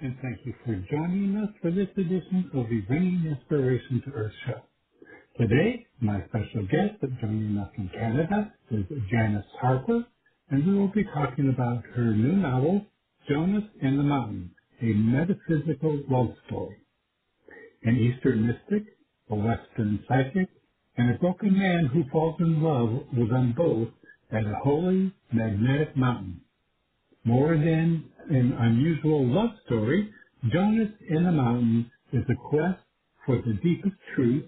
And thank you for joining us for this edition of the Bringing Inspiration to Earth show. Today, my special guest joining us from Canada is Janis Harper, and we will be talking about her new novel, Jonas in the Mountain, a metaphysical love story. An Eastern mystic, a Western psychic, and a broken man who falls in love with them both at a holy, magnetic mountain. More than an unusual love story, Jonas in the Mountain is a quest for the deepest truth,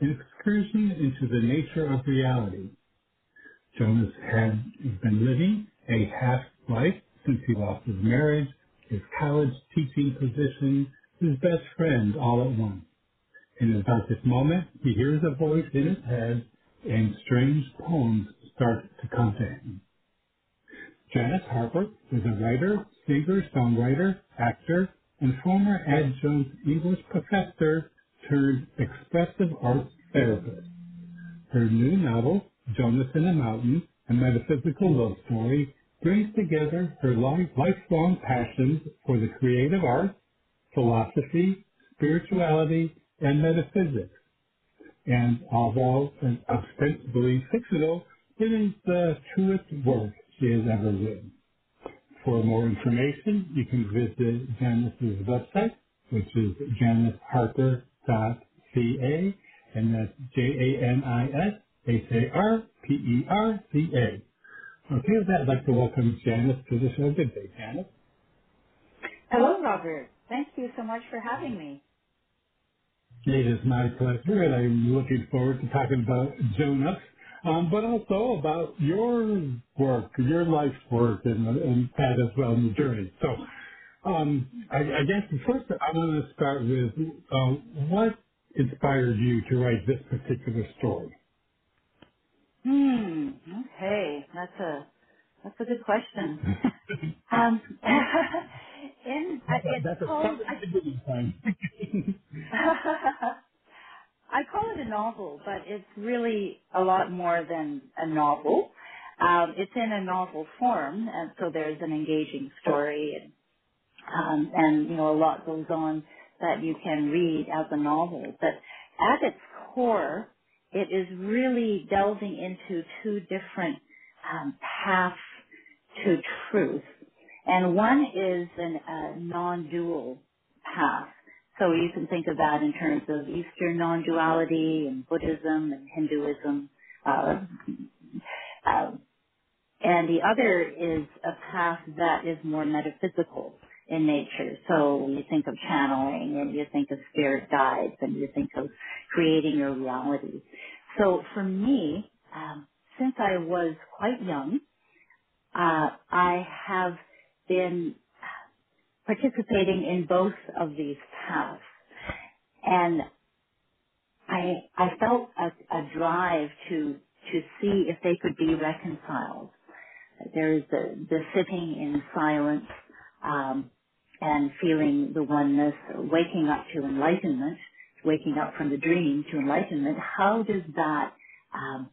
an excursion into the nature of reality. Jonas had been living a half life since he lost his marriage, his college teaching position, his best friend all at once. In his darkest moment, he hears a voice in his head and strange poems start to come to him. Janis Harper is a writer, singer, songwriter, actor, and former adjunct English professor turned expressive arts therapist. Her new novel, Jonas in the Mountain, a metaphysical love story, brings together her life, lifelong passions for the creative arts, philosophy, spirituality, and metaphysics. And although an ostensibly fictional, it is the truest work she has ever written. For more information, you can visit Janis's website, which is janisharper.ca, and that's J-A-N-I-S-H-A-R-P-E-R-C-A. Okay, with that, I'd like to welcome Janis to the show. Good day, Janis. Hello, Robert. Thank you so much for having me. It is my pleasure, and I'm looking forward to talking about Jonas um, but also about your work, your life's work, and, and that as well in the journey. So, um, I, I guess first I want to start with uh, what inspired you to write this particular story. Hmm. Okay, that's a that's a good question. um, in uh, it's that's a called. I, I call it a novel, but it's really a lot more than a novel. Um, it's in a novel form, and so there's an engaging story, and um, and you know a lot goes on that you can read as a novel. But at its core, it is really delving into two different um, paths to truth, and one is an, a non-dual path so you can think of that in terms of Eastern non-duality and Buddhism and Hinduism. Uh, uh, and the other is a path that is more metaphysical in nature. So you think of channeling and you think of spirit guides and you think of creating your reality. So for me, um, since I was quite young, uh, I have been participating in both of these paths. And I, I felt a, a drive to, to see if they could be reconciled. There is the, the sitting in silence, um, and feeling the oneness, waking up to enlightenment, waking up from the dream to enlightenment. How does that um,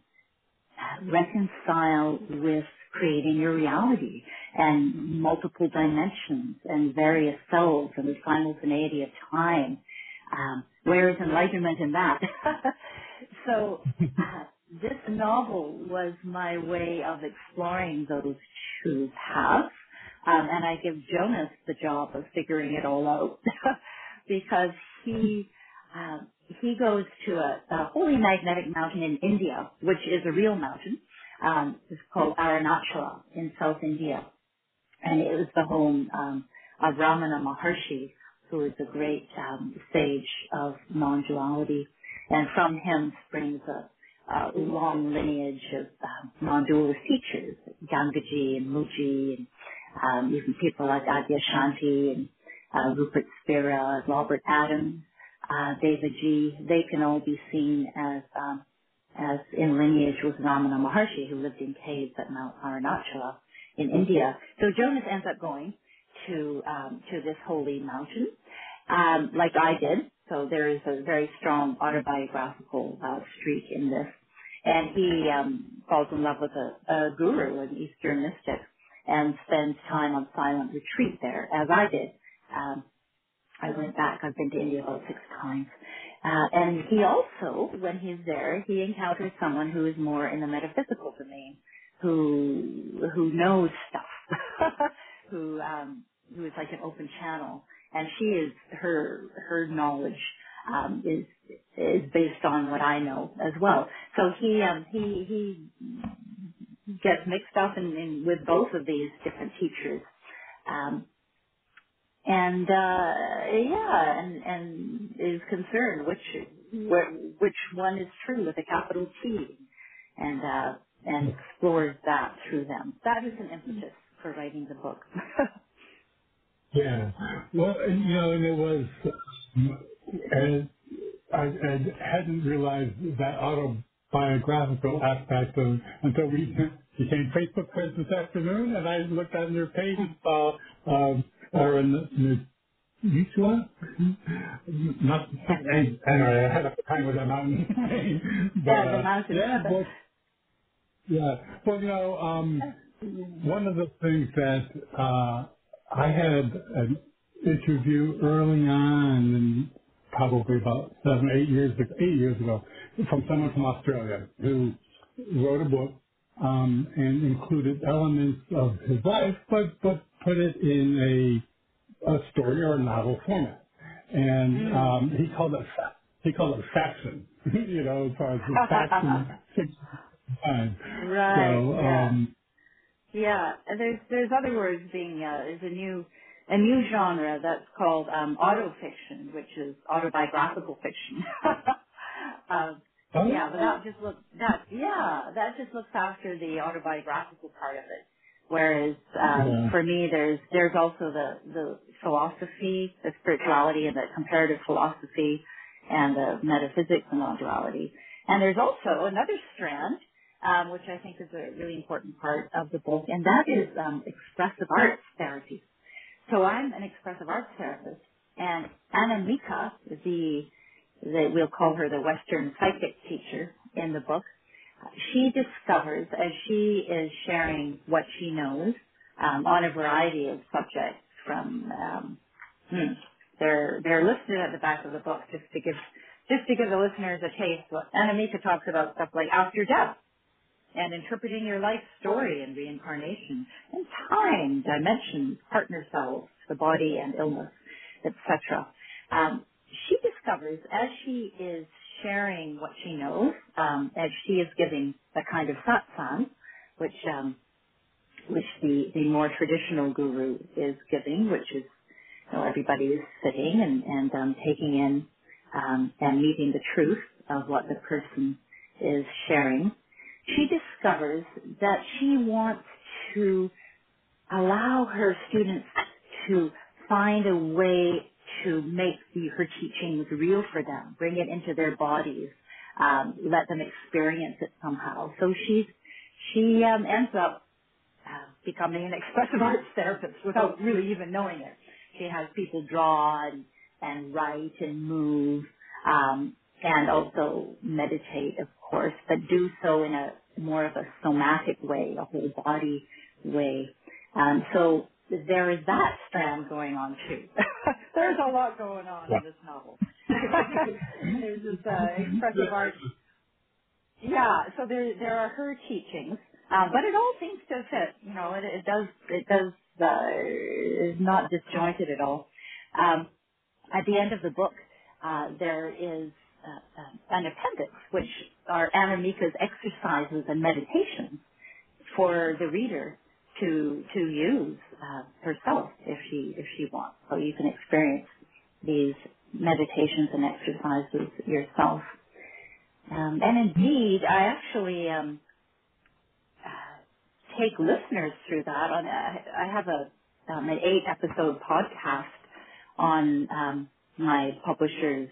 reconcile with creating your reality and multiple dimensions and various selves and the simultaneity of time. Um, where is enlightenment in that? so uh, this novel was my way of exploring those two paths. Um, and I give Jonas the job of figuring it all out because he um, he goes to a, a holy magnetic mountain in India, which is a real mountain. Um, it's called Arunachala in South India, and it was the home um, of Ramana Maharshi, who is a great um, sage of non-duality, and from him springs a, a long lineage of uh, non-dualist teachers, Gangaji and Mooji and um, even people like Adyashanti and uh, Rupert Spira, Robert Adams, uh, David G. They can all be seen as um, as in lineage with Ramana Maharshi, who lived in caves at Mount Arunachala in India. So Jonas ends up going to um, to this holy mountain, um, like I did. So there is a very strong autobiographical uh, streak in this, and he um, falls in love with a, a guru, an Eastern mystic, and spends time on silent retreat there, as I did. Um, I went back. I've been to India about six times. Uh, and he also, when he's there, he encounters someone who is more in the metaphysical domain, who who knows stuff, who um, who is like an open channel, and she is her her knowledge um, is is based on what I know as well. So he um, he he gets mixed up in, in with both of these different teachers. Um, and uh yeah and and is concerned which wh- which one is true with a capital T and uh and explores that through them that is an impetus for writing the book Yeah. Well, and, you know, and it was, and I, I hadn't realized that autobiographical aspect of until we became Facebook friends this afternoon, and I looked on your page and saw, um, or in the, Mutua? Not, anyway, I had a time with that mountain name, but, yeah the uh, mountain. yeah, but yeah. Well, you know, um, one of the things that uh, I had an interview early on, and probably about seven, eight years, eight years ago, from someone from Australia who wrote a book um, and included elements of his life, but but put it in a, a story or a novel format, and mm. um, he called it he called it faction. you know, as far as the faction time. So, right yeah um, Yeah, and there's there's other words being uh, there's a new a new genre that's called um, autofiction, which is autobiographical fiction. um, yeah, but oh, that just looks that yeah that just looks after the autobiographical part of it. Whereas um, yeah, for me, there's there's also the the philosophy, the spirituality, and the comparative philosophy, and the metaphysics and non-duality. And there's also another strand um, which I think is a really important part of the book, and that is um, expressive arts therapy. So I'm an expressive arts therapist, and Anamika, the, the we'll call her the Western psychic teacher in the book, she discovers as she is sharing what she knows um, on a variety of subjects from um, hmm, they're they're listed at the back of the book just to give just to give the listeners a taste. What Anamika talks about stuff like after death and interpreting your life story and reincarnation and time, dimensions, partner selves, the body and illness, etc. Um, she discovers as she is sharing what she knows, um, as she is giving a kind of satsang, which um, which the, the more traditional guru is giving, which is you know, everybody is sitting and, and um, taking in um, and meeting the truth of what the person is sharing. She discovers that she wants to allow her students to find a way to make the, her teachings real for them, bring it into their bodies, um, let them experience it somehow. So she's she um, ends up uh, becoming an expressive arts therapist without really even knowing it. She has people draw and, and write and move, um, and also meditate, of course, but do so in a more of a somatic way, a whole body way. Um, so there is that strand going on too. There's a lot going on yeah. in this novel. There's this uh, expressive art. yeah, so there there are her teachings, um, but it all seems to fit. You know, it, it does it does uh, is not disjointed at all. Um, at the end of the book, uh, there is uh, uh, an appendix, which are Anamika's exercises and meditations for the reader to to use uh, herself if she if she wants. So you can experience these meditations and exercises yourself. Um, and indeed, I actually um, uh, take listeners through that. On I I have a um, an eight episode podcast on um, my publisher's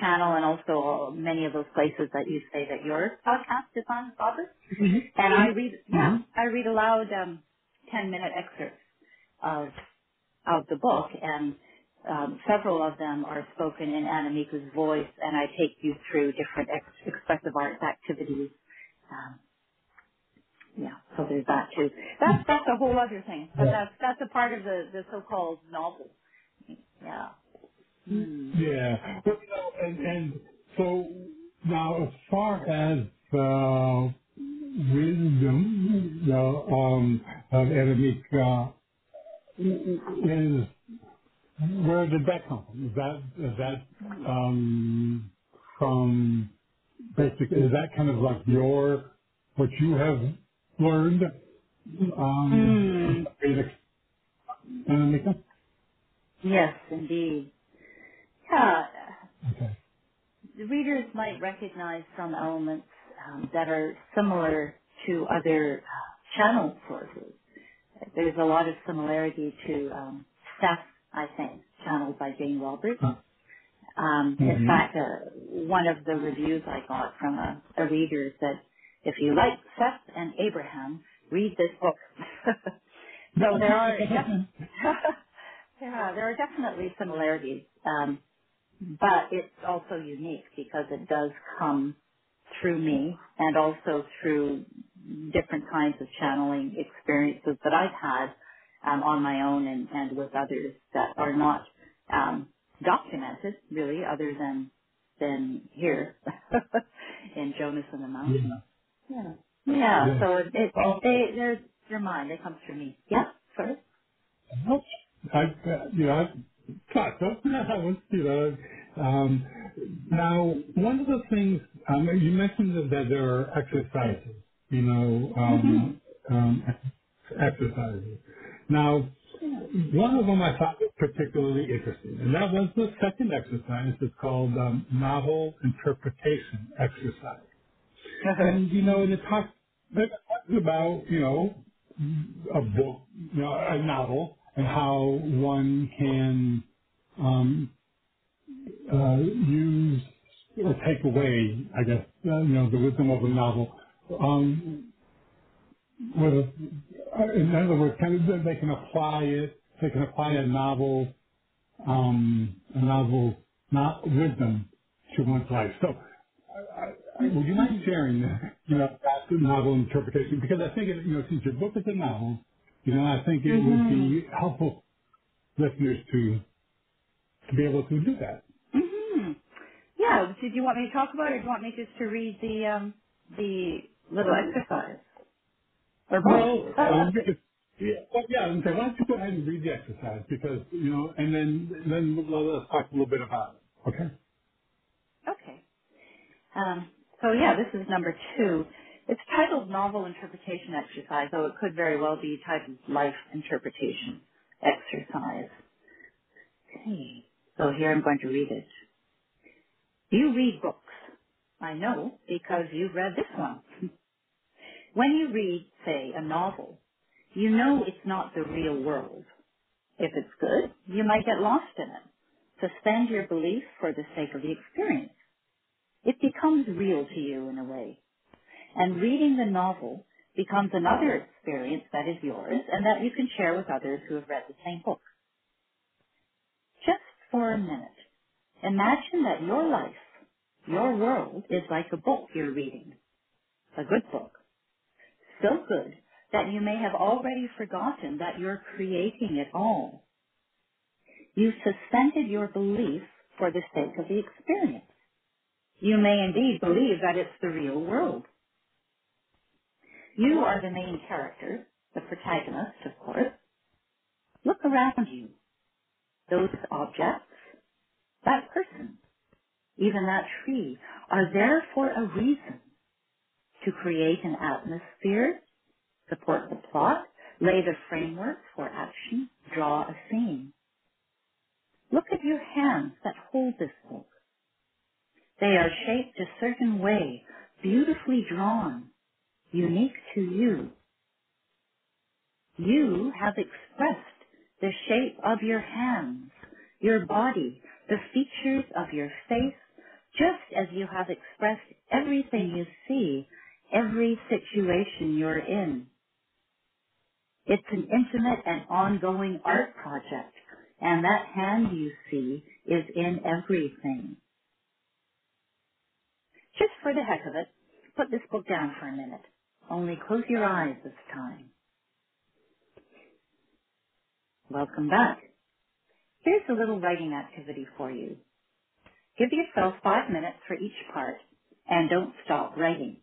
channel and also many of those places that you say that your podcast is on, Robert. And I read, hmm yeah, I read aloud um, ten minute excerpts of of the book, and um, several of them are spoken in Anamika's voice, and I take you through different ex- expressive arts activities. Um, yeah, so there's that too. That's that's a whole other thing, but that's that's a part of the the so-called novel. Yeah. Hmm. Yeah. But, you know, and, and so now as far as uh, wisdom, you know, um, of Eremika is, where did that come from? Is that, is that um, from basic, is that kind of like your, what you have learned um, Eremika? Yes, indeed. Yeah. Okay. The readers might recognize some elements um, that are similar to other uh, channel sources. There's a lot of similarity to um, Seth, I think, channeled by Jane Roberts. Um, in Mm-hmm. fact, uh, one of the reviews I got from a, a reader said, if you like Seth and Abraham, read this book. so there are, yeah, there are definitely similarities. Um, but it's also unique because it does come through me and also through different kinds of channeling experiences that I've had um, on my own and, and with others that are not um, documented really other than than here in Jonas and the. Mountain. Yeah. Yeah, Yeah. so it, it they they're they're mine. They come through me. Yeah, sorry. Okay. I, uh, you know, I thought so. I you know, um, now one of the things um, you mentioned that there are exercises, you know, um, um, exercises. Now, one of them I thought was particularly interesting, and that was the second exercise. It's called um, novel interpretation exercise. And, you know, and it talks, it talks about, you know, a book, you know, a novel, and how one can um, uh, use or take away, I guess, uh, you know, the wisdom of a novel. Um, with a, uh, in other words, kind of they can apply it. They can apply a novel, um, a novel, not wisdom to one's life. So Would you mind sharing, you know, that novel interpretation? Because I think, it, you know, since your book is a novel, you know, I think it would be helpful listeners to to be able to do that. Mhm. Yeah. Did you want me to talk about it, or do you want me just to read the um the little exercise, or both? Well, um, yeah, well, yeah. why don't you go ahead and read the exercise because you know, and then then we'll, let's talk a little bit about it. Okay. okay. Um. So yeah, this is number two. It's titled Novel Interpretation Exercise, though it could very well be titled Life Interpretation Exercise. Okay. So here I'm going to read it. You read books. I know because you've read this one. when you read, say, a novel, you know it's not the real world. If it's good, you might get lost in it. Suspend your belief for the sake of the experience. It becomes real to you in a way. And reading the novel becomes another experience that is yours and that you can share with others who have read the same book. Just for a minute, imagine that your life, your world is like a book you're reading. A good book. So good that you may have already forgotten that you're creating it all You've suspended your belief for the sake of the experience. You may indeed believe that it's the real world. You are the main character, the protagonist, of course. Look around you. Those objects, that person, even that tree, are there for a reason. To create an atmosphere, support the plot, lay the framework for action, draw a scene. Look at your hands that hold this book. They are shaped a certain way, beautifully drawn, unique to you. You have expressed the shape of your hands, your body, the features of your face, just as you have expressed everything mm-hmm. you see, every situation you're in. It's an intimate and ongoing art project, and that hand you see is in everything. Just for the heck of it, put this book down for a minute. Only close your eyes this time. Welcome back. Here's a little writing activity for you. Give yourself five minutes for each part and don't stop writing.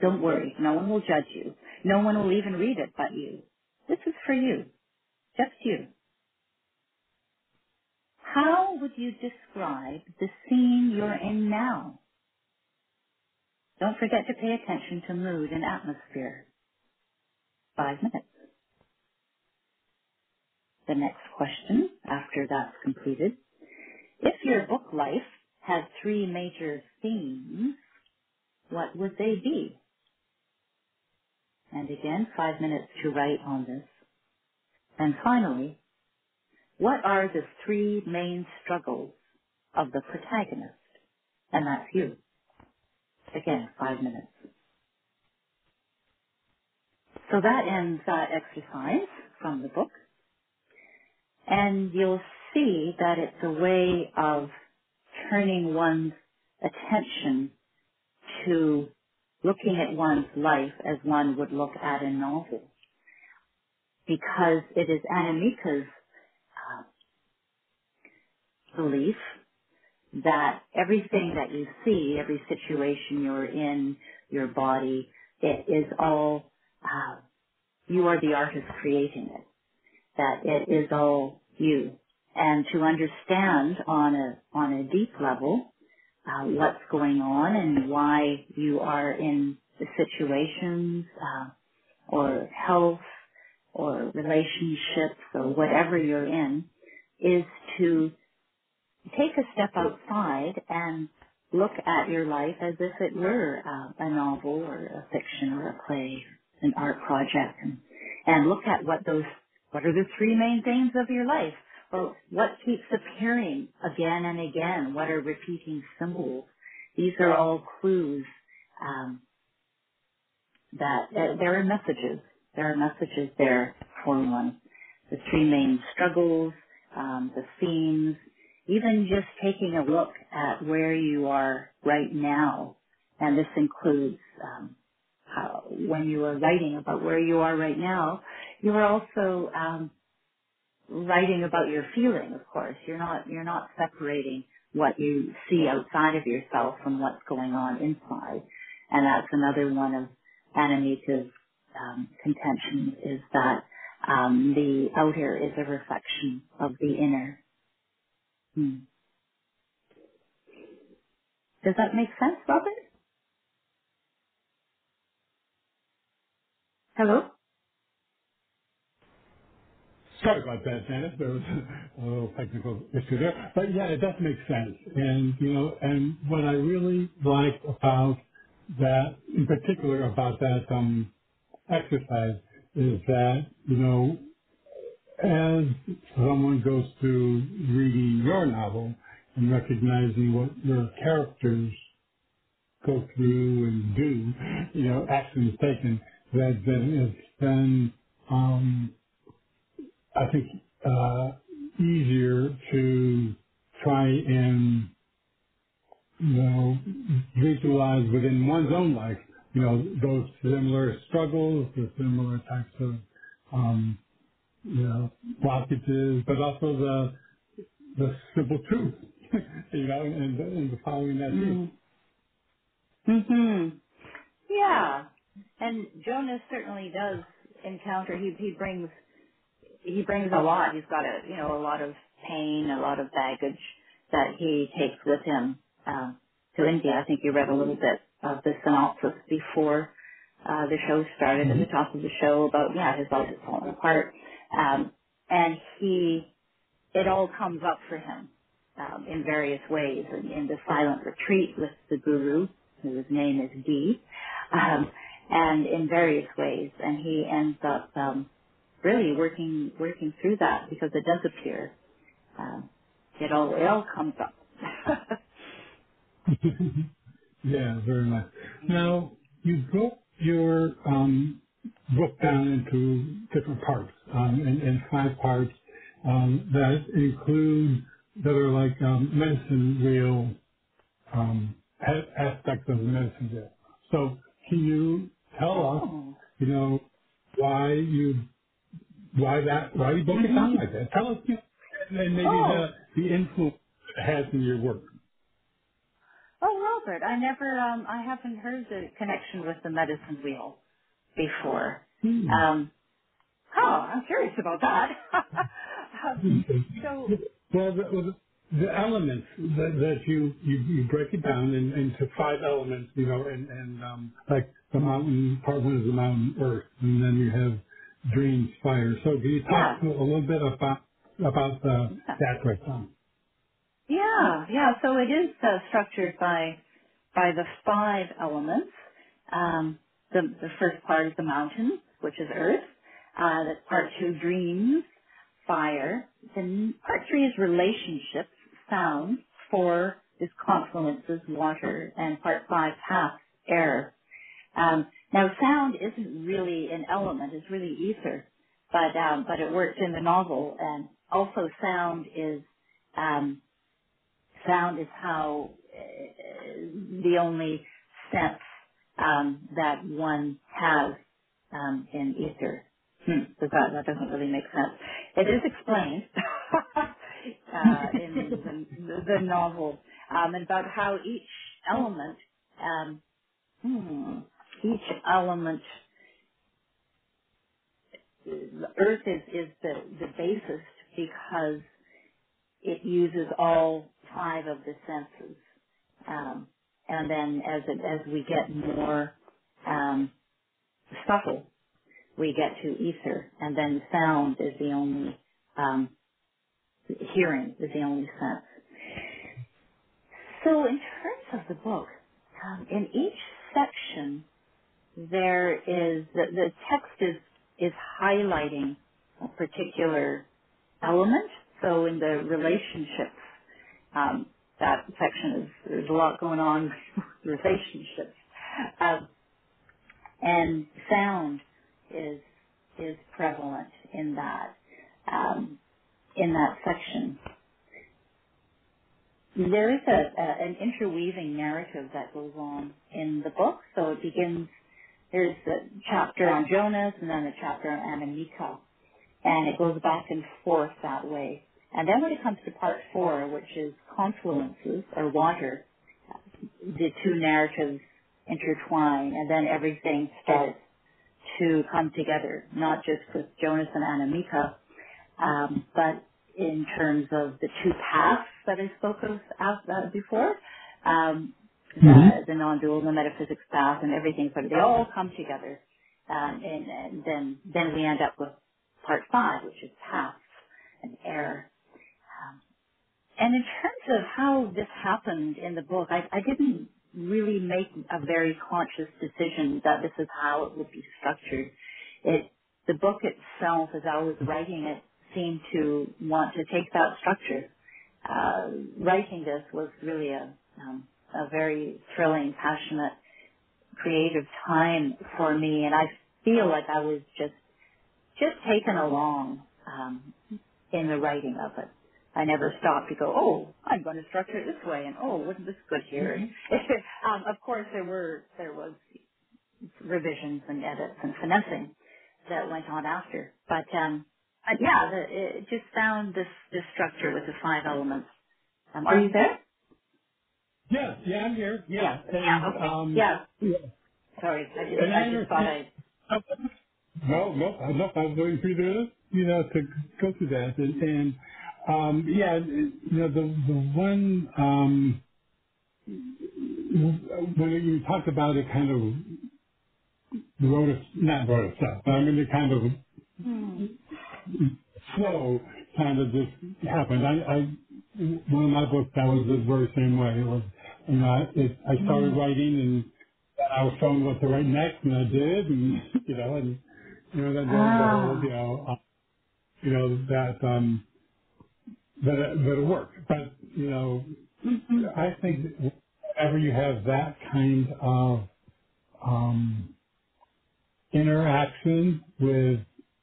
Don't worry, no one will judge you. No one will even read it but you. This is for you. Just you. How would you describe the scene you're in now? Don't forget to pay attention to mood and atmosphere. Five minutes. The next question, after that's completed, if your mm-hmm. book life had three major themes, what would they be? And again, five minutes to write on this. And finally, what are the three main struggles of the protagonist? And that's you. Again, five minutes. So that ends that exercise from the book. And you'll see that it's a way of turning one's attention to looking at one's life as one would look at a novel. Because it is Anamika's uh, belief that everything that you see, every situation you're in, your body, it is all, uh, you are the artist creating it. That it is all you. And to understand on a, on a deep level, uh, what's going on and why you are in the situations, uh, or health, or relationships, or whatever you're in, is to take a step outside and look at your life as if it were uh, a novel or a fiction or a play, an art project, and, and look at what those, what are the three main things of your life? Well, what keeps appearing again and again? What are repeating symbols? These are all clues um, that there are messages. There are messages there for one. The three main struggles, um, the themes, even just taking a look at where you are right now, and this includes um, how, when you are writing about where you are right now, you are also um, writing about your feeling. Of course, you're not you're not separating what you see outside of yourself from what's going on inside, and that's another one of Anamika's um, contention is that um, the outer is a reflection of the inner. Hmm. Does that make sense, Robert? Hello? Sorry about that, Janet. There was a little technical issue there. But yeah, it does make sense. And, you know, and what I really like about that, in particular about that um, exercise, is that, you know, as someone goes through reading your novel and recognizing what your characters go through and do, you know, actions taken, that then it's then, um, I think, uh, easier to try and, you know, visualize within one's own life, you know, those similar struggles, the similar types of, um, you know, blockages, but also the, the simple truth, you know, and, and following that truth. Mm. Hmm. Yeah. And Jonas certainly does encounter. He he brings he brings a lot. He's got a you know a lot of pain, a lot of baggage that he takes with him um, to India. I think you read a little bit of the synopsis before uh, the show started at the top of the show about yeah his life is falling apart, um, and he it all comes up for him um, in various ways. In, in the silent retreat with the guru, whose name is Dee, um, and in various ways, and he ends up. Um, really working working through that because it does appear. Um, it all it all comes up. yeah, very much. Now, you broke your um, book down into different parts, um, and, and five parts um, that include that are like um, medicine wheel um, a- aspects of the medicine wheel. So, can you tell us, oh. you know, why you why that why you broke it down like that? Tell us, and maybe Oh, the the influence it has in your work. oh, Robert, I never, um, I haven't heard the connection with the medicine wheel before. Hmm. Um, oh, I'm curious about that. um, so, Well, the, well, the the elements that, that you, you, you break it down in, into five elements, you know, and, and um, like the mountain, part one is the mountain earth, and then you have dreams, fire. So can you talk yeah, a little bit about, about the, yeah, that yeah, yeah. So it is uh, structured by by the five elements. Um, the the first part is the mountain, which is earth. Uh, that's part two, dreams, fire. Then part three is relationships, sound. Four is confluences, water, and part five, path, air. Um, now sound isn't really an element; it's really ether, but um, but it works in the novel, and also sound is um, sound is how uh, the only sense um, that one has um, in ether. Hmm, so that, that doesn't really make sense. It is explained uh, in the, the novel um, about how each element, um, hmm, each element, the earth is, is the, the basis because it uses all five of the senses. Um, and then as it, as we get more um, subtle, we get to ether, and then sound is the only um, hearing is the only sense. So in terms of the book, um, in each section there is the, the text is is highlighting a particular element. So in the relationships, um, that section is there's a lot going on with relationships, um, and sound is is prevalent in that um, in that section. There is a, a an interweaving narrative that goes on in the book. So it begins. There's a chapter on Jonas and then a chapter on Anamika and it goes back and forth that way. And then when it comes to part four, which is confluences or water, the two narratives intertwine, and then everything starts to come together, not just with Jonas and Anamika, um, but in terms of the two paths that I spoke of uh, before, um, hmm the, the non-dual and the metaphysics path and everything, but they all come together, um, and, and then then we end up with part five, which is paths and error. Um, and in terms of how this happened in the book, I, I didn't really make a very conscious decision that this is how it would be structured. It, the book itself, as I was writing it, seemed to want to take that structure. Uh, writing this was really a, um, a very thrilling, passionate, creative time for me, and I feel like I was just just taken along um, in the writing of it. I never stopped to go, oh, I'm going to structure it this way, and oh, wasn't this good here? um, of course, there were there was revisions and edits and finessing that went on after, but um, but yeah, the, it just found this this structure with the five elements. Um, are you there? Yeah, yeah, I'm here. Yeah. Yeah, Yeah. and Okay. um, Yeah. yeah. Sorry, I just and I I just thought understand. No, no, no. I was for you to, you know, to go through that, and, and um, yeah, you know, the the one um, when you talked about it, kind of wrote it, not wrote itself, but I mean, it kind of Hmm. flow kind of just happened. I, I one of my books that was the very same way. It was, you know, I- it, I started Mm. writing and I was told what to write next, and I did, and you know, and You know, whole, Ah. you know, uh, you know, that, um, that, it- that it works. But, you know, hmm I think that whenever you have that kind of, um, interaction with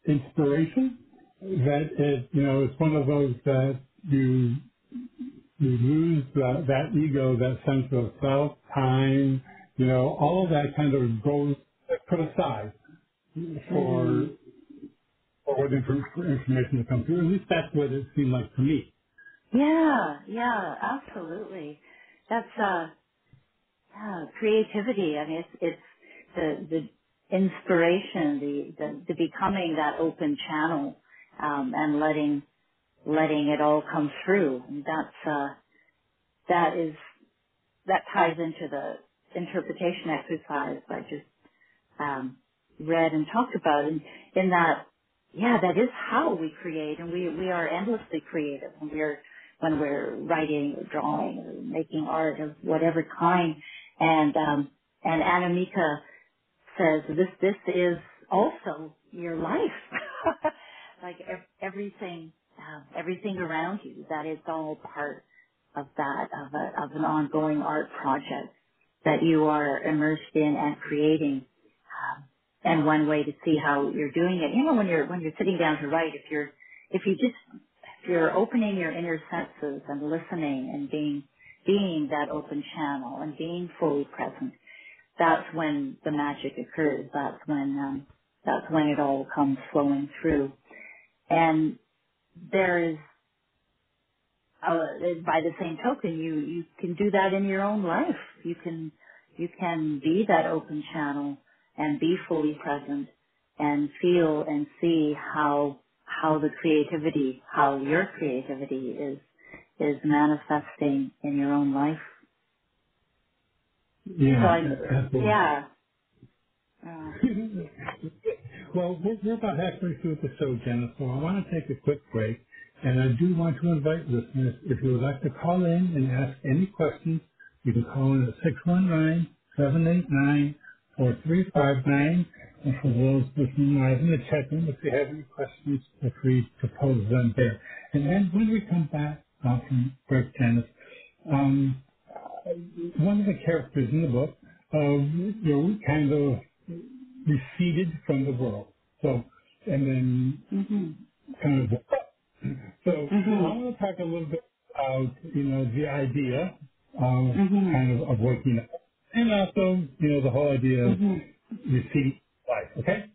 inspiration, that it, you know, it's one of those that you you lose that, that ego, that sense of self, time, you know, all of that kind of goes put aside for for what information to come through. At least that's what it seemed like to me. Yeah, yeah, absolutely. That's uh yeah, creativity. I mean it's it's the the inspiration, the the, the becoming that open channel um and letting letting it all come through. And that's uh that is that ties into the interpretation exercise I just um, read and talked about. And in that, yeah, that is how we create, and we we are endlessly creative when we're when we're writing or drawing or making art of whatever kind. And um, and Anamika says this this is also your life like everything um, everything around you that is all part of that of a of an ongoing art project that you are immersed in and creating um, and one way to see how you're doing it you know when you're when you're sitting down to write if you're if you just if you're opening your inner senses and listening and being being that open channel and being fully present that's when the magic occurs. That's when um, that's when it all comes flowing through. And there is, uh, by the same token, you you can do that in your own life. You can you can be that open channel and be fully present and feel and see how how the creativity, how your creativity is is manifesting in your own life. So Yeah, I, yeah, uh, well, we're, about halfway through the show, Jenna, so I want to take a quick break. And I do want to invite listeners, if you would like to call in and ask any questions, you can call in at six one nine seven eight nine four three five nine. And for those listening live in the chat room, if you have any questions, feel free to pose them there. And then when we come back uh, from break, Janis, um, one of the characters in the book, um, you know, kind of receded from the world. So, and then mhm, kind of, so I mhm, want to talk a little bit about, you know, the idea of mhm. kind of, of waking up. And also, you know, the whole idea of hmm receding life. Okay?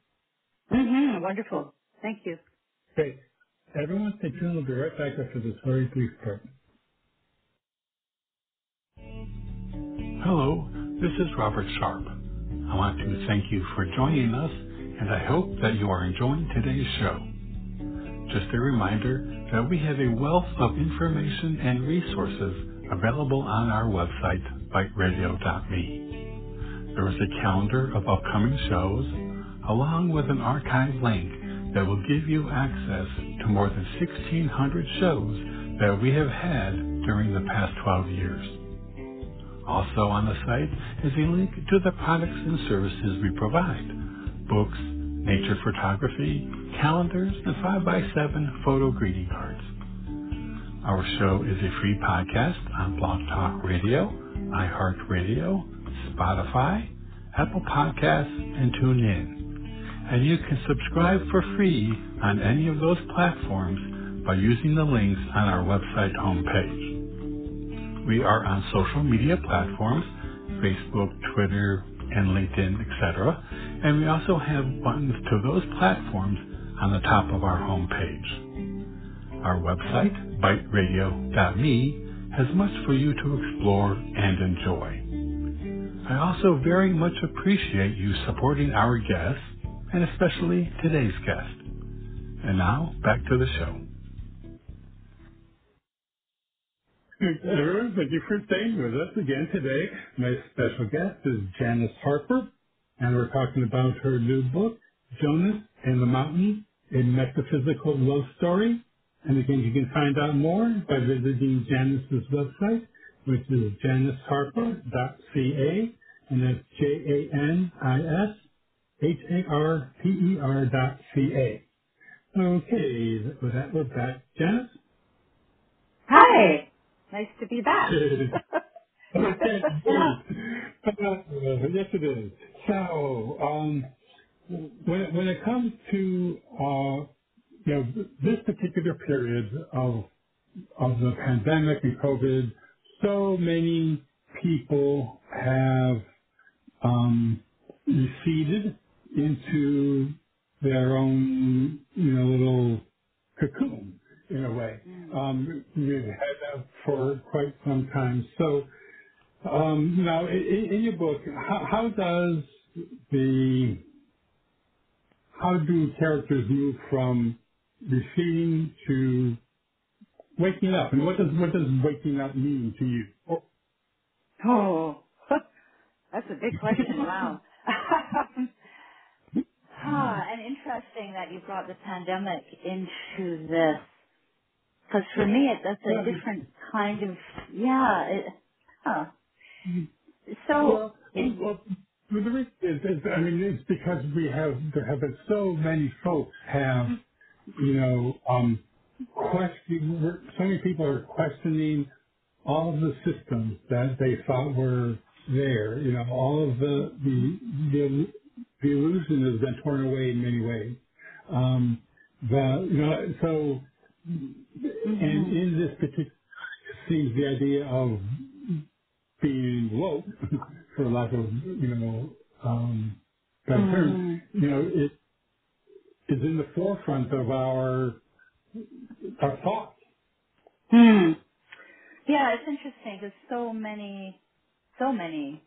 hmm Wonderful. Thank you. Great. Everyone stay tuned. We'll be right back after this very brief break. Hello, this is Robert Sharpe. I want to thank you for joining us, and I hope that you are enjoying today's show. Just a reminder that we have a wealth of information and resources available on our website, biteradio.me. There is a calendar of upcoming shows, along with an archive link that will give you access to more than 1,600 shows that we have had during the past 12 years. Also on the site is a link to the products and services we provide. Books, nature photography, calendars, and 5x7 photo greeting cards. Our show is a free podcast on Blog Talk Radio, iHeartRadio, Spotify, Apple Podcasts, and TuneIn. And you can subscribe for free on any of those platforms by using the links on our website homepage. We are on social media platforms, Facebook, Twitter, and LinkedIn, etc. And we also have buttons to those platforms on the top of our homepage. Our website, biteradio.me, has much for you to explore and enjoy. I also very much appreciate you supporting our guests, and especially today's guest. And now, back to the show. Everyone, thank you for staying with us again today. My special guest is Janis Harper, and we're talking about her new book, Jonas and the Mountain, a metaphysical love story. And again, you can find out more by visiting Janis's website, which is janisharper.ca, and that's J-A-N-I-S H-A-R-P-E-R dot C-A. Okay, with that, we're back. Janis? Hi. Nice to be back. Uh, yes, it is. So, um, when, it- when it comes to, uh, you know, this particular period of, of the pandemic and COVID, so many people have um, receded into their own, you know, little cocoon in a way. mm. Um, we've had that for quite some time. So um, now, in, in your book, how, how does the how do characters move from receding to waking up, and what does what does waking up mean to you? Oh, Oh, that's a big question. Wow. ah, and interesting that you brought the pandemic into this. Because for me, it, that's a different kind of, yeah. It, huh. So, Well, it, well, the reason is, is, I mean, it's because we have, there have been so many folks have, you know, um, question, so many people are questioning all of the systems that they thought were there. You know, all of the, the, the, the illusion has been torn away in many ways. Um, the, you know, so, and hmm in this particular, seems the idea of being woke, for lack of you know um, better term, hmm you know, it is in the forefront of our our thoughts. hmm. Yeah, it's interesting because so many, so many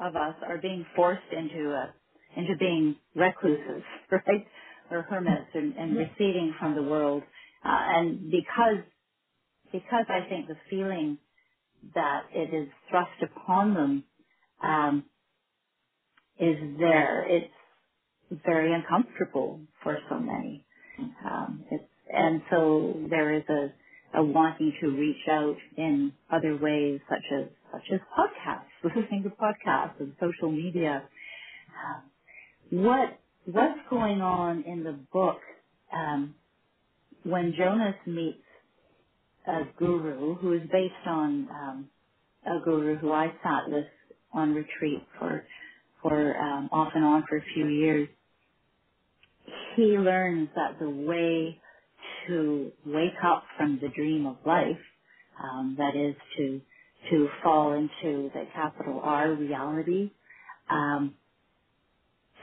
of us are being forced into a, into being recluses, right? Or hermits and, and Yeah. receding from the world. Uh, and because, because I think the feeling that it is thrust upon them, um, is there, it's very uncomfortable for so many. Um, it's, and so there is a, a wanting to reach out in other ways, such as such as podcasts, listening to podcasts and social media. Um, what what's going on in the book um, when Jonas meets a guru who is based on um, a guru who I sat with on retreat for for um, off and on for a few years he learns that the way to wake up from the dream of life, um, that is to to fall into the capital R reality, um,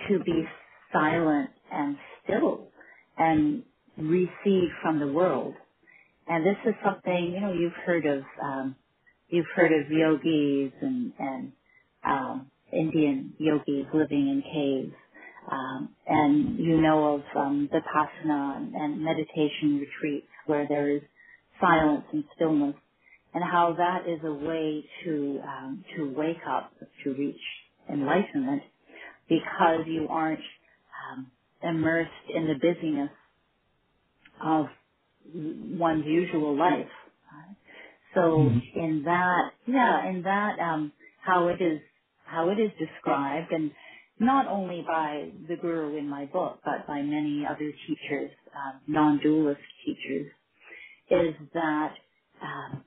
to be silent and still and recede from the world. And this is something you know you've heard of. Um, you've heard of yogis and and um, Indian yogis living in caves um, and you know of um, vipassana and, and meditation retreats where there is silence and stillness, and how that is a way to um, to wake up, to reach enlightenment, because you aren't um, immersed in the busyness of one's usual life. So Mhm. in that, yeah, in that, um, how it is, how it is described, and not only by the guru in my book, but by many other teachers, um, non-dualist teachers, is that um,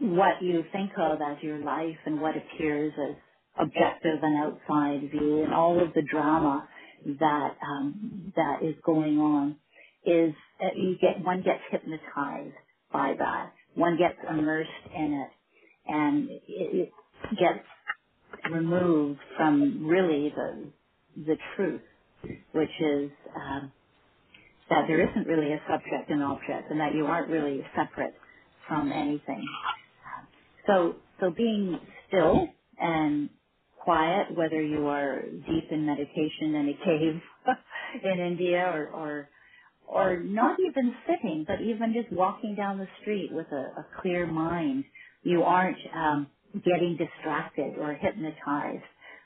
what you think of as your life and what appears as objective and outside view and all of the drama that um, that is going on is uh, you get one gets hypnotized by that. One gets immersed in it and it, it gets removed from really the the truth which is um, that there isn't really a subject and object and that you aren't really separate from anything. So, so being still and quiet, whether you are deep in meditation in a cave in India or, or, or not even sitting, but even just walking down the street with a, a clear mind, you aren't um, getting distracted or hypnotized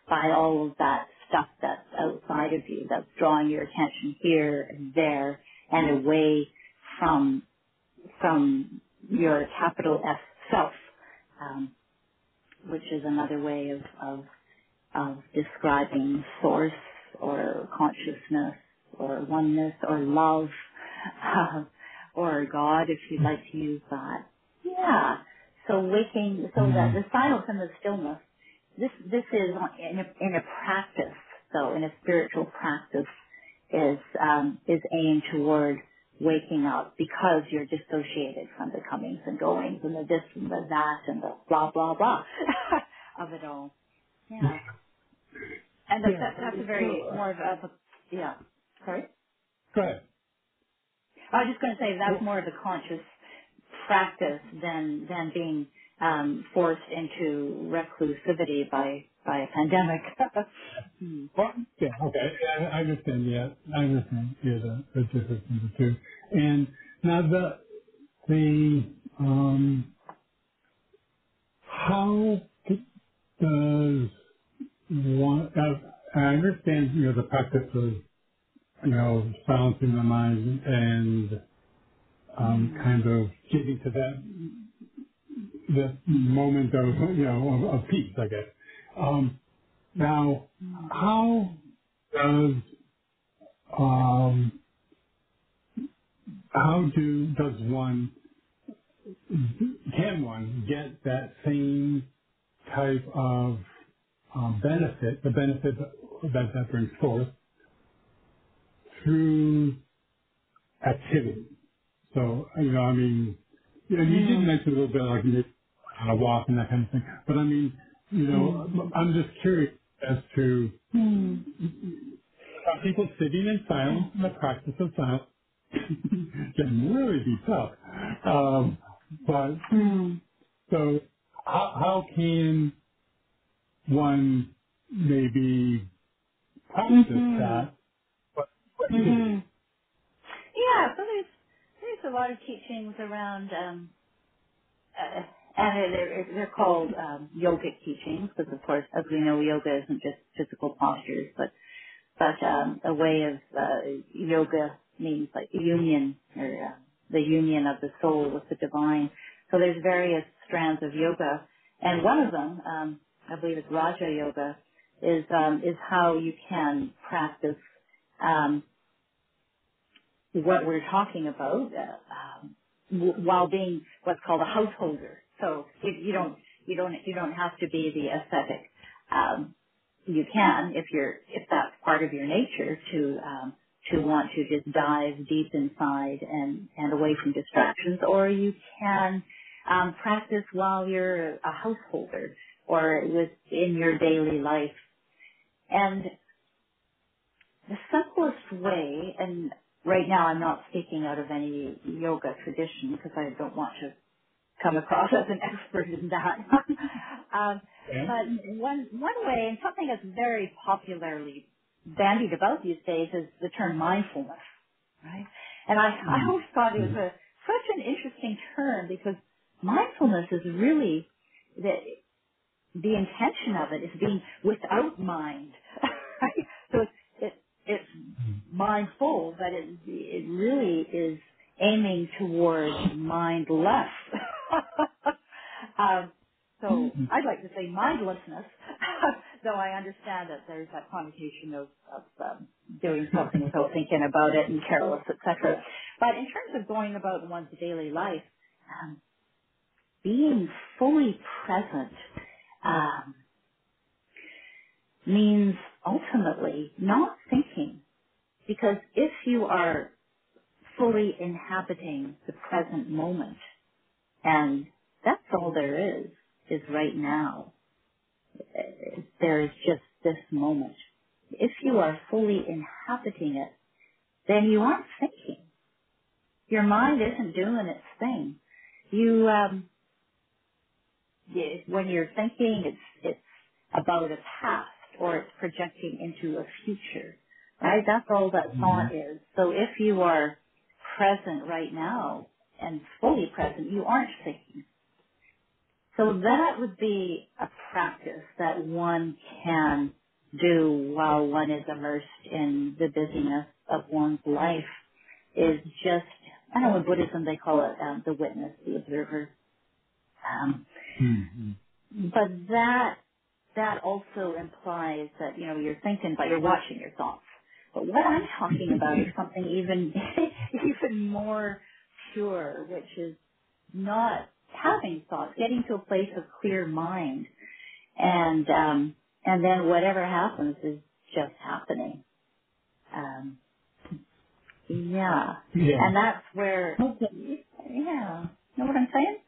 by all of that stuff that's outside of you, that's drawing your attention here and there and away from from your capital S self. Um, which is another way of, of of describing source or consciousness or oneness or love uh, or God, if you'd like to use that. Yeah. So waking, so that Mm. the silence and the stillness, this this is in a, in a practice, so in a spiritual practice, is um, is aimed toward waking up because you're dissociated from the comings and goings and the this and the that and the blah blah blah of it all. Yeah. And that, Yeah. that, that's a very So, uh, more of a, yeah. Sorry? go ahead. I was just going to say that's more of a conscious practice than, than being um, forced into reclusivity by, by a pandemic. hmm. well, yeah, okay. Yeah, I understand. Yeah, I understand. Yeah, the, the difference in the two. And now the the um, how does one? Uh, I understand. You know, the practice of you know silencing the mind and um, Hmm. kind of getting to that that moment of you know of, of peace, I guess. Um, now, how does um, how do does one can one get that same type of um, benefit, the benefit that that brings forth through activity? So you know, I mean, you know, you did mention a little bit like a walk and that kind of thing, but I mean, you know, I'm just curious as to Hmm. Some people sitting in silence in the practice of silence can really be tough. Um, but Hmm. so how, how can one maybe practice Hmm. that? But Hmm. Yeah, so there's, there's a lot of teachings around, um, uh, and they're, they're called um, yogic teachings because, of course, as we know, yoga isn't just physical postures, but but um, a way of uh, yoga means like union or uh, the union of the soul with the divine. So there's various strands of yoga, and one of them, um, I believe it's Raja Yoga, is um, is how you can practice um, what we're talking about uh, um, w- while being what's called a householder. So you, you don't you don't you don't have to be the ascetic. Um, you can if you're if that's part of your nature to um, to want to just dive deep inside and and away from distractions, or you can um, practice while you're a householder or within your daily life. And the simplest way, and right now I'm not speaking out of any yoga tradition because I don't want to come across as an expert in that. um, okay. but one one way, and something that's very popularly bandied about these days, is the term mindfulness, right? And I I Mm, always thought it was mm, a such an interesting term because mindfulness is really the the intention of it is being without mind. right? So it's, it, it's mindful, but it, it really is aiming towards mindless. um, so mm. I'd like to say mindlessness, though I understand that there's that connotation of, of um, doing something without thinking about it and careless, etc. But in terms of going about one's daily life, um, being fully present um, means ultimately not thinking. Because if you are fully inhabiting the present moment, and that's all there is, is right now, there is just this moment. If you are fully inhabiting it, then you aren't thinking. Your mind isn't doing its thing. You, um, when you're thinking, it's it's about a past or it's projecting into a future, right? That's all that thought Mhm. is. So if you are present right now and fully present, you aren't thinking. So that would be a practice that one can do while one is immersed in the busyness of one's life is just, I don't know in Buddhism they call it um, the witness, the observer. Um, Mhm. but that that also implies that, you know, you're thinking, but you're watching your thoughts. But what I'm talking about is something even, even more pure, which is not having thoughts, getting to a place of clear mind. And, um, and then whatever happens is just happening. Um, yeah. Yeah. And that's where, Okay. yeah. Know what I'm saying?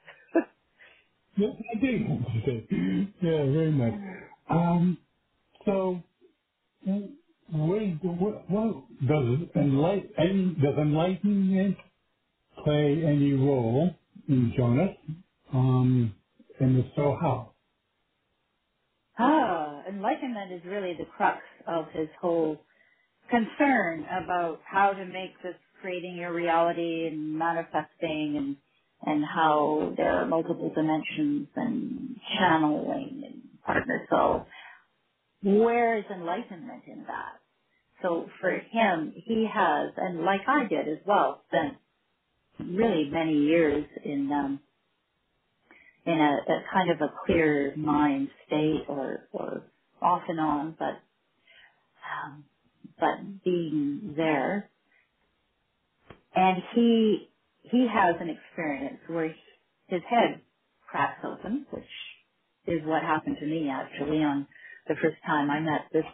I do. yeah, very much. Um, so, what, what, does enlighten, does enlightenment play any role in Jonas? Um, and if so, how? Ah, enlightenment is really the crux of his whole concern about how to make this creating your reality and manifesting and and how there are multiple dimensions and channeling and partner soul. Where is enlightenment in that? So for him, he has, and like I did as well, spent really many years in um, in a, a kind of a clear mind state or or off and on, but um, but being there and he he has an experience where his head cracks open, which is what happened to me actually on the first time I met this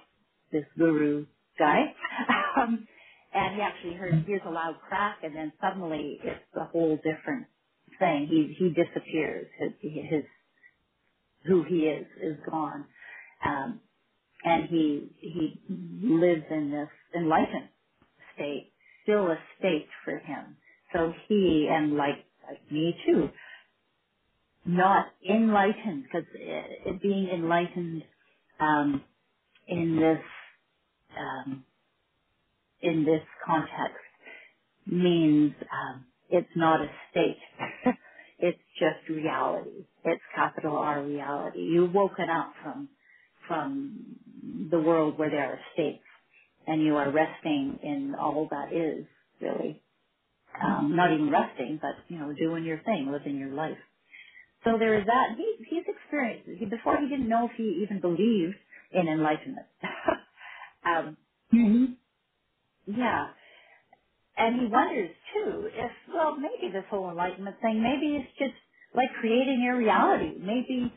this guru guy. um, and he actually heard hears a loud crack, and then suddenly it's a whole different thing. He he disappears. His his who he is is gone, um, and he he lives in this enlightened state, still a state for him. So he, and like, me too, not enlightened, because being enlightened um, in this um, in this context means um, it's not a state. it's just reality. It's capital R reality. You've woken up from from the world where there are states, and you are resting in all that is really um, not even resting, but you know, doing your thing, living your life. So there is that. He, he's experienced. He, before he didn't know if he even believed in enlightenment. um, hmm yeah, and he wonders too if, well, maybe this whole enlightenment thing, maybe it's just like creating your reality. Maybe,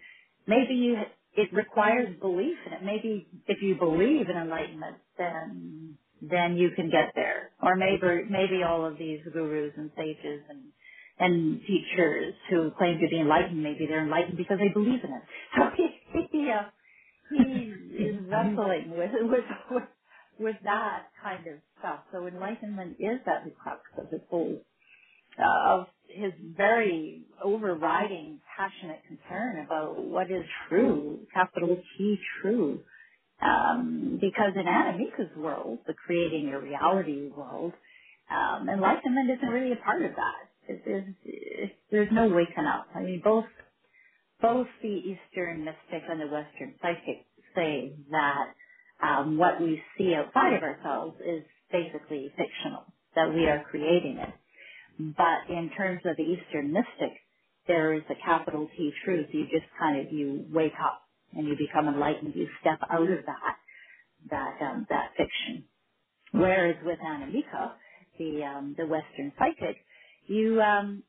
maybe you, it requires belief in it. Maybe if you believe in enlightenment, then, then you can get there. Or maybe, maybe all of these gurus and sages and, and teachers who claim to be enlightened, maybe they're enlightened because they believe in it. So he, he, uh, he is wrestling with with with, with that kind of stuff. So enlightenment is at the crux of his whole uh, of his very overriding passionate concern about what is true, capital T true. Um, because in Anamika's world, the creating your reality world, um, enlightenment isn't really a part of that. It, it, it, there's no waking up. I mean, both both the Eastern mystic and the Western psychic say that um, what we see outside of ourselves is basically fictional, that we are creating it. But in terms of the Eastern mystic, there is a capital T truth. You just kind of, you wake up and you become enlightened. You step out of that, that, um, that fiction. Whereas with Anamika, the, um, the Western psychic, you, um,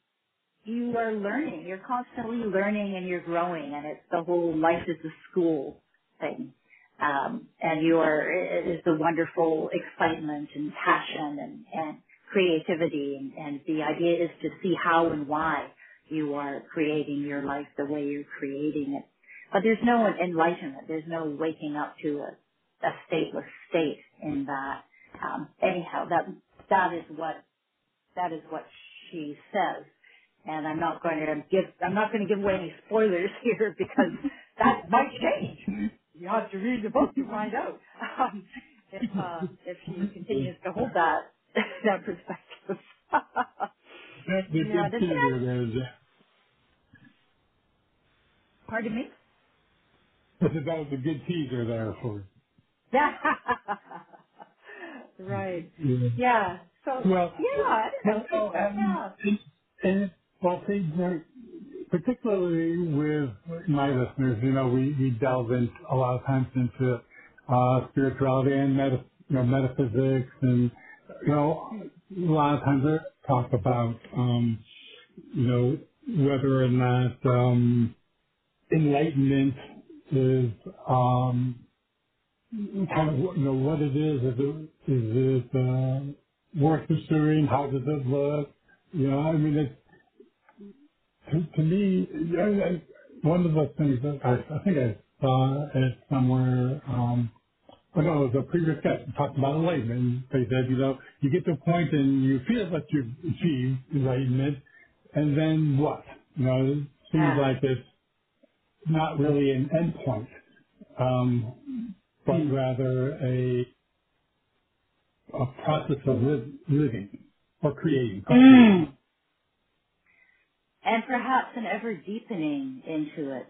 you are learning. You're constantly learning and you're growing, and it's the whole life is a school thing. Um, and you are it is the wonderful excitement and passion and, and creativity, and, and the idea is to see how and why you are creating your life the way you're creating it. But there's no enlightenment. There's no waking up to a, a stateless state in that. Um, anyhow, that that is what that is what she says and I'm not going to give I'm not going to give away any spoilers here because that might change. You have to read the book to find out um, if uh, if he continues to hold that that perspective. Yeah, good does that teaser there, Zach. pardon me? That was a good teaser there for Yeah. right. you. Yeah. So Well, yeah, I don't well, know. no, um, Yeah. and, well, are particularly with my listeners, you know, we, we delve in a lot of times into uh, spirituality and meta, you know, metaphysics, and you know, a lot of times we talk about, um, you know, whether or not um, enlightenment is um, kind of you know what it is. Is it is it uh, worth pursuing? How does it look? You know, I mean, it's to, to me, I, I, one of the things that I, I think I saw it somewhere, um, but no, it was a previous guest who talked about enlightenment. They said, you know, you get to a point and you feel that you've achieved enlightenment, and then what? You know, it seems yeah. like it's not really an endpoint, um, but Mm. rather a, a process of li- living or creating. Mm. And perhaps an ever deepening into it.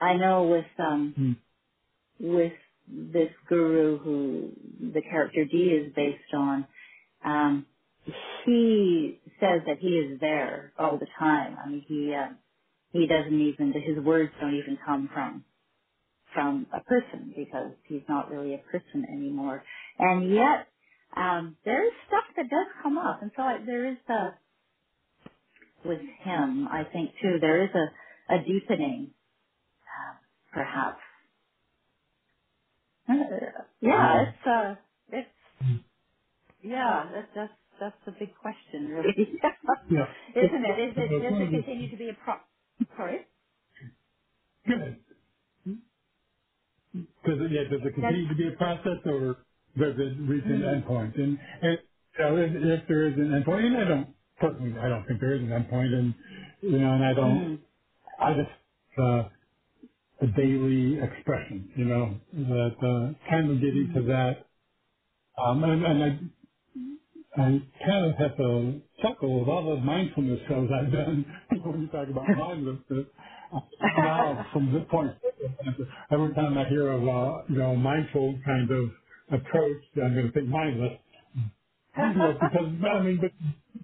I know with um Mm. with this guru who the character D is based on, um, he says that he is there all the time. I mean, he uh, he doesn't even his words don't even come from from a person because he's not really a person anymore. And yet, um, there is stuff that does come up, and so I, there is a with him. I think too there is a a deepening, uh, perhaps. Uh, yeah, Yeah. it's uh, it's Yeah, that's that's that's the big question, really, Yeah. isn't it? Is it does it continue to be a pro? Sorry, good. Does it, yeah, does it does continue to be a process or does it reach an mm, endpoint? And, and you know, if, if there is an endpoint, and I don't, personally, I don't think there is an endpoint, and, you know, and I don't, mm, I just, uh, a daily expression, you know, that, uh, kind of getting to that, um, and, and I kind of have to chuckle with all the mindfulness shows I've done when you talk about mindfulness. Uh, Now, from this point, every time I hear of a you know mindful kind of approach, I'm going to think mindless. You know, because I mean, but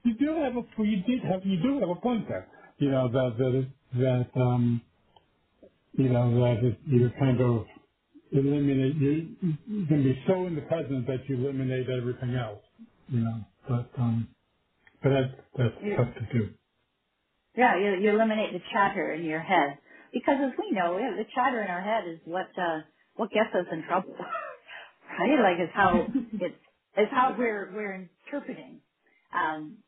you do have a you did have you do have a point there. You know that that that um you know that it, you're kind of eliminate you you can be so in the present that you eliminate everything else. You know, but um but that's, that's you, tough to do. yeah, you you eliminate the chatter in your head because, as we know, yeah, the chatter in our head is what uh, what gets us in trouble, right? Like it's how it's it's how we're we're interpreting. Um,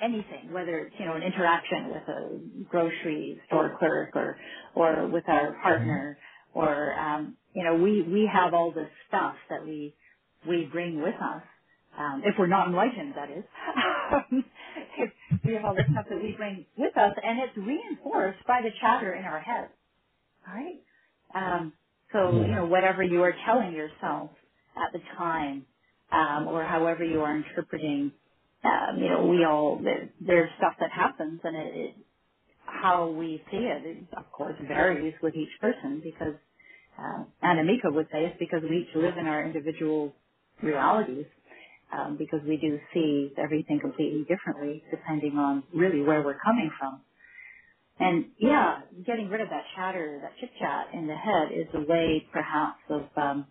anything, whether it's, you know, an interaction with a grocery store clerk or, or with our Mhm. partner or, um, you know, we, we have all this stuff that we, we bring with us. Um, if we're not enlightened, that is. if we have all the stuff that we bring with us and it's reinforced by the chatter in our head, right? Um, so, you know, whatever you are telling yourself at the time, um, or however you are interpreting um, you know, we all there's stuff that happens, and it, it how we see it, it of course varies with each person because, um, Anamika would say it's because we each live in our individual realities. Um, because we do see everything completely differently depending on really where we're coming from. And yeah, getting rid of that chatter, that chit chat in the head is a way perhaps of um,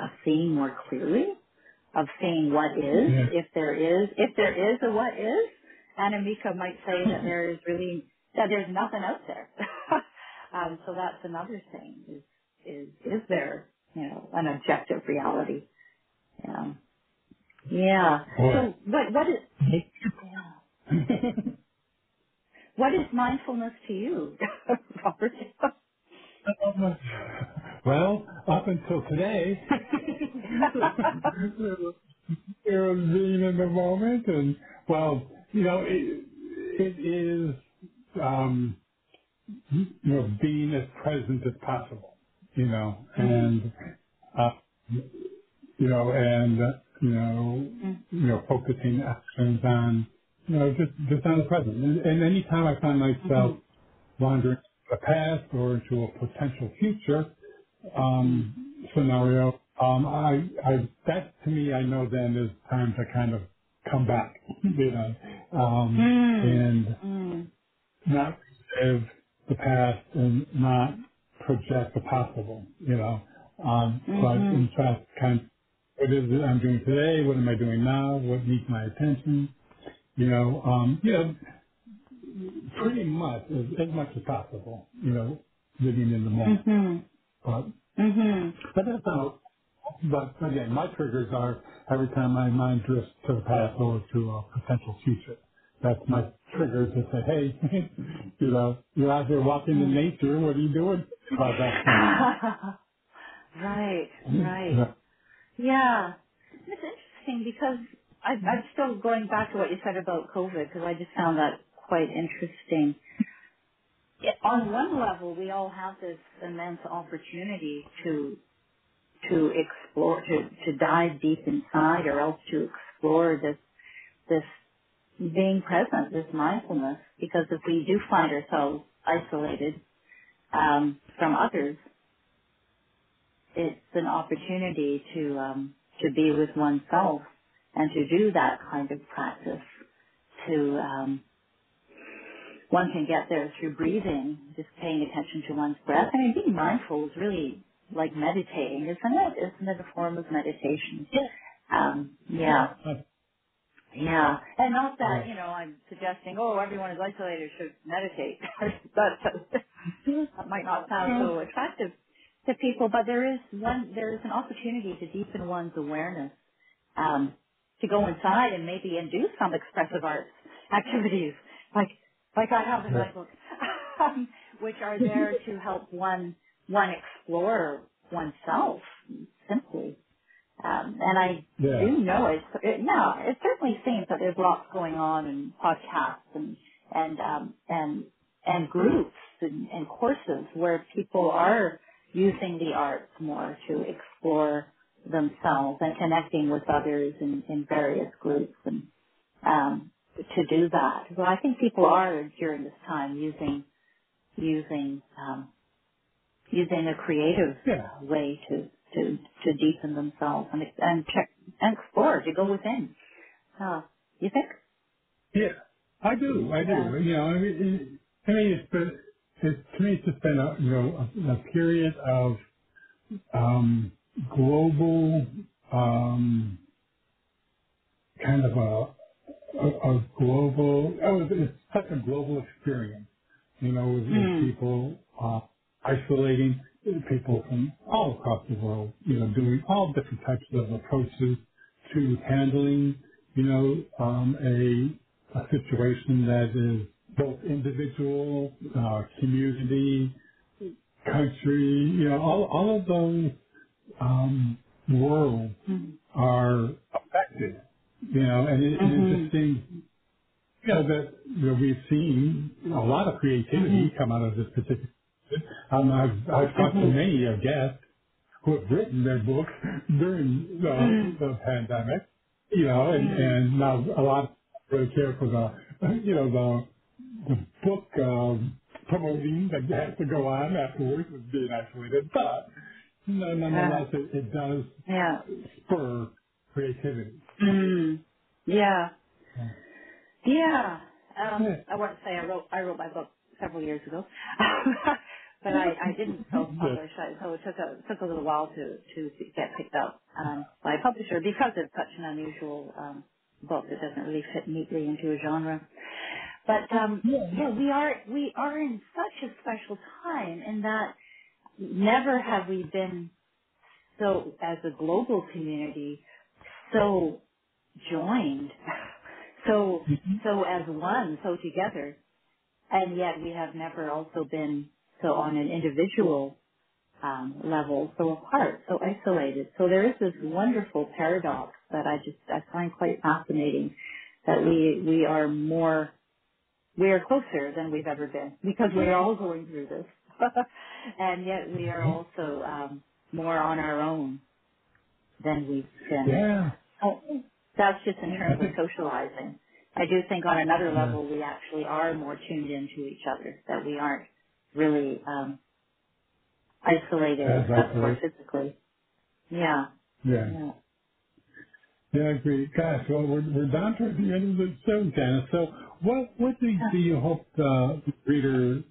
of seeing more clearly of seeing what is, Yeah. if there is, if there is a what is, Anamika might say that there is really, that there's nothing out there. um, so that's another thing is, is, is there, you know, an objective reality? Yeah. Yeah. Boy. So what, what is, yeah. What is mindfulness to you, Robert? well, up until today, you're being in the moment, and well, you know, it, it is, um, you know, being as present as possible, you know, mm, and uh, you know, and uh, you know, mm, you know, focusing actions on, you know, just just on the present. And, and anytime I find mm-hmm, myself wandering a past or into a potential future mm, um, scenario, um, I, I that to me I know then is time to kind of come back, you know, um, mm, and mm, not live the past and not project the possible, you know. Um, but Mhm. in fact, kind of, what is it I'm doing today? What am I doing now? What needs my attention? You know, um, you know, pretty much as, as much as possible, you know, living in the moment. Mhm. But, Mhm. but that's not, but again, my triggers are every time my mind drifts to the past or to a potential future. That's my trigger to say, hey, you know, you're out here walking in Mm. nature. What are you doing about that right. Right. Yeah. It's interesting because I, I'm still going back to what you said about COVID because I just found that quite interesting. It, on one level, we all have this immense opportunity to to explore, to, to dive deep inside, or else to explore this this being present, this mindfulness. Because if we do find ourselves isolated um, from others, it's an opportunity to um, to be with oneself and to do that kind of practice. To um, one can get there through breathing, just paying attention to one's breath. I mean, being mindful is really like meditating, isn't it? Isn't it a form of meditation? Yeah. Um, Yeah. yeah, and not that you know I'm suggesting, oh, everyone is isolated should meditate. that that might not sound so attractive to people, but there is one there is an opportunity to deepen one's awareness, um, to go inside and maybe and do some expressive arts activities, like like I have in my book, um, which are there to help one one explore oneself simply. Um, and I Yeah. do know it, it. Yeah, it certainly seems that there's lots going on in podcasts and and um, and and groups and, and courses where people are using the arts more to explore themselves and connecting with others in, in various groups and um, to do that. So I think people are during this time using using um, using a creative Yeah. uh, way to to to deepen themselves and and check and explore to go within. Uh, you think? Yeah. I do. I Yeah. do. You know, I mean, it, to me, it's it, to me, it's just been a, you know, a, a period of, um, global, um, kind of a, a, a global, oh, it's such a global experience, you know, with, with Hmm. people uh, isolating people from all across the world, you know, doing all different types of approaches to handling, you know, um, a, a situation that is both individual, uh, community, country, you know, all, all of those um, worlds Hmm. are affected, you know, and it, and it Mhm. just seems, you know, that you know, we've seen a lot of creativity Mhm. come out of this particular. Um, I've, I've talked to Mhm. many of guests who have written their books during the, Mhm. the pandemic, you know, and, Mhm. and now a lot really care for the, you know, the, the book um, promoting that has to go on afterwards with being isolated, but no, nonetheless, it, it does yeah. spur creativity. Mm. Yeah. Yeah. Yeah. Um, Yeah. I want to say I wrote I wrote my book several years ago, but I, I didn't self-publish. I, so it took a took a little while to to get picked up um, by a publisher because it's such an unusual um, book. It doesn't really fit neatly into a genre. But um, Yeah. yeah, we are we are in such a special time in that never have we been so as a global community so joined, so so as one, so together, and yet we have never also been so on an individual um, level, so apart, so isolated. So there is this wonderful paradox that I just I find quite fascinating that we we are more we are closer than we've ever been because we're all going through this, and yet we are also um, more on our own than we've been. Yeah. Oh, that's just in terms of socializing. I do think on another level we actually are more tuned into each other, that we aren't really um, isolated As except for isolate. physically. Yeah, Yeah. yeah. Yeah, great. Gosh, well, we're, we're down to the end of the show, Janis. So what, what do, do you hope the reader,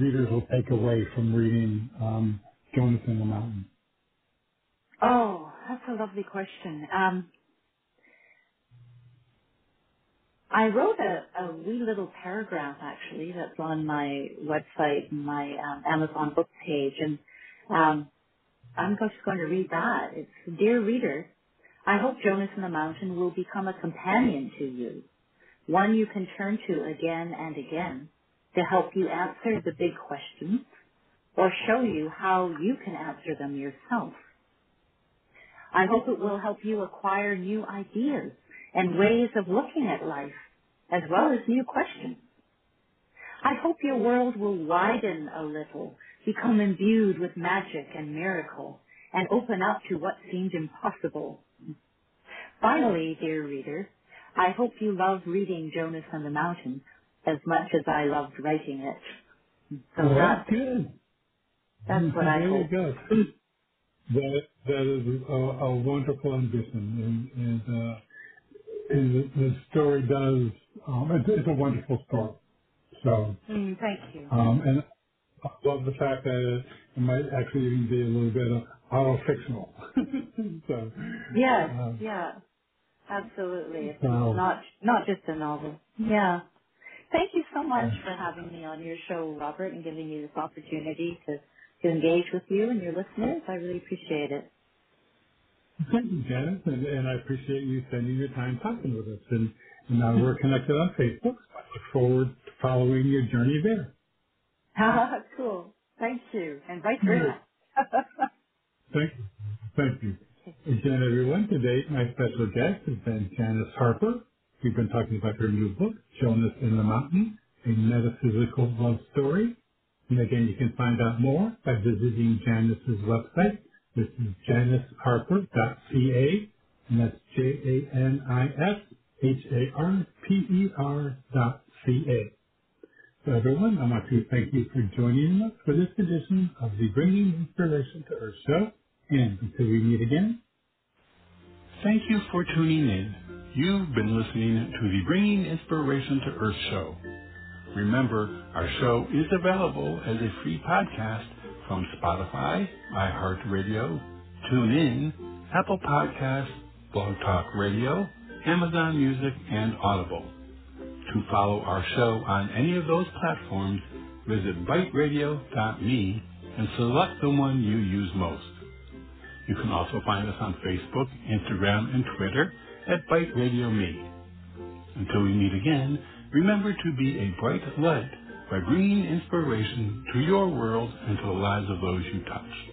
readers will take away from reading um, Jonas and the Mountain? Oh, that's a lovely question. Um, I wrote a, a wee little paragraph actually that's on my website, my um, Amazon book page, and um, I'm just going to read that. It's Dear Reader, I hope Jonas and the Mountain will become a companion to you, one you can turn to again and again to help you answer the big questions or show you how you can answer them yourself. I hope it will help you acquire new ideas and ways of looking at life, as well as new questions. I hope your world will widen a little, become imbued with magic and miracle, and open up to what seemed impossible. Finally, dear reader, I hope you love reading Jonas and the Mountain as much as I loved writing it. So Well, that's that's, good. that's what I there you hope. go. That, that is a, a wonderful ambition. And, and, uh, and the, story does, um, it's, it's a wonderful story. So, Mm, thank you. um, and I love the fact that it might actually even be a little bit of auto-fictional. so, Yes, um, yeah. Absolutely. It's so, not not just a novel. Yeah. Thank you so much for having me on your show, Robert, and giving me this opportunity to, to engage with you and your listeners. I really appreciate it. thank you, Janis, and, and I appreciate you spending your time talking with us. And, and now we're connected on Facebook. So I look forward to following your journey there. Ah, cool. Thank you. And vice versa. Thank you. Thank you. Again, everyone, today my special guest has been Janis Harper. We've been talking about her new book, Jonas and the Mountain, a metaphysical love story. And again, you can find out more by visiting Janis's website. This is janisharper.ca, and that's J-A-N-I-S-H-A-R-P-E-R dot C-A. So everyone, I want to thank you for joining us for this edition of the Bringing Inspiration to Earth show. And until we meet again, thank you for tuning in. You've been listening to the Bringing Inspiration to Earth show. Remember, our show is available as a free podcast from Spotify, iHeartRadio, TuneIn, Apple Podcasts, Blog Talk Radio, Amazon Music, and Audible. To follow our show on any of those platforms, visit biteradio.me and select the one you use most. You can also find us on Facebook, Instagram, and Twitter at BITE Radio Me. Until we meet again, remember to be a bright light by bringing inspiration to your world and to the lives of those you touch.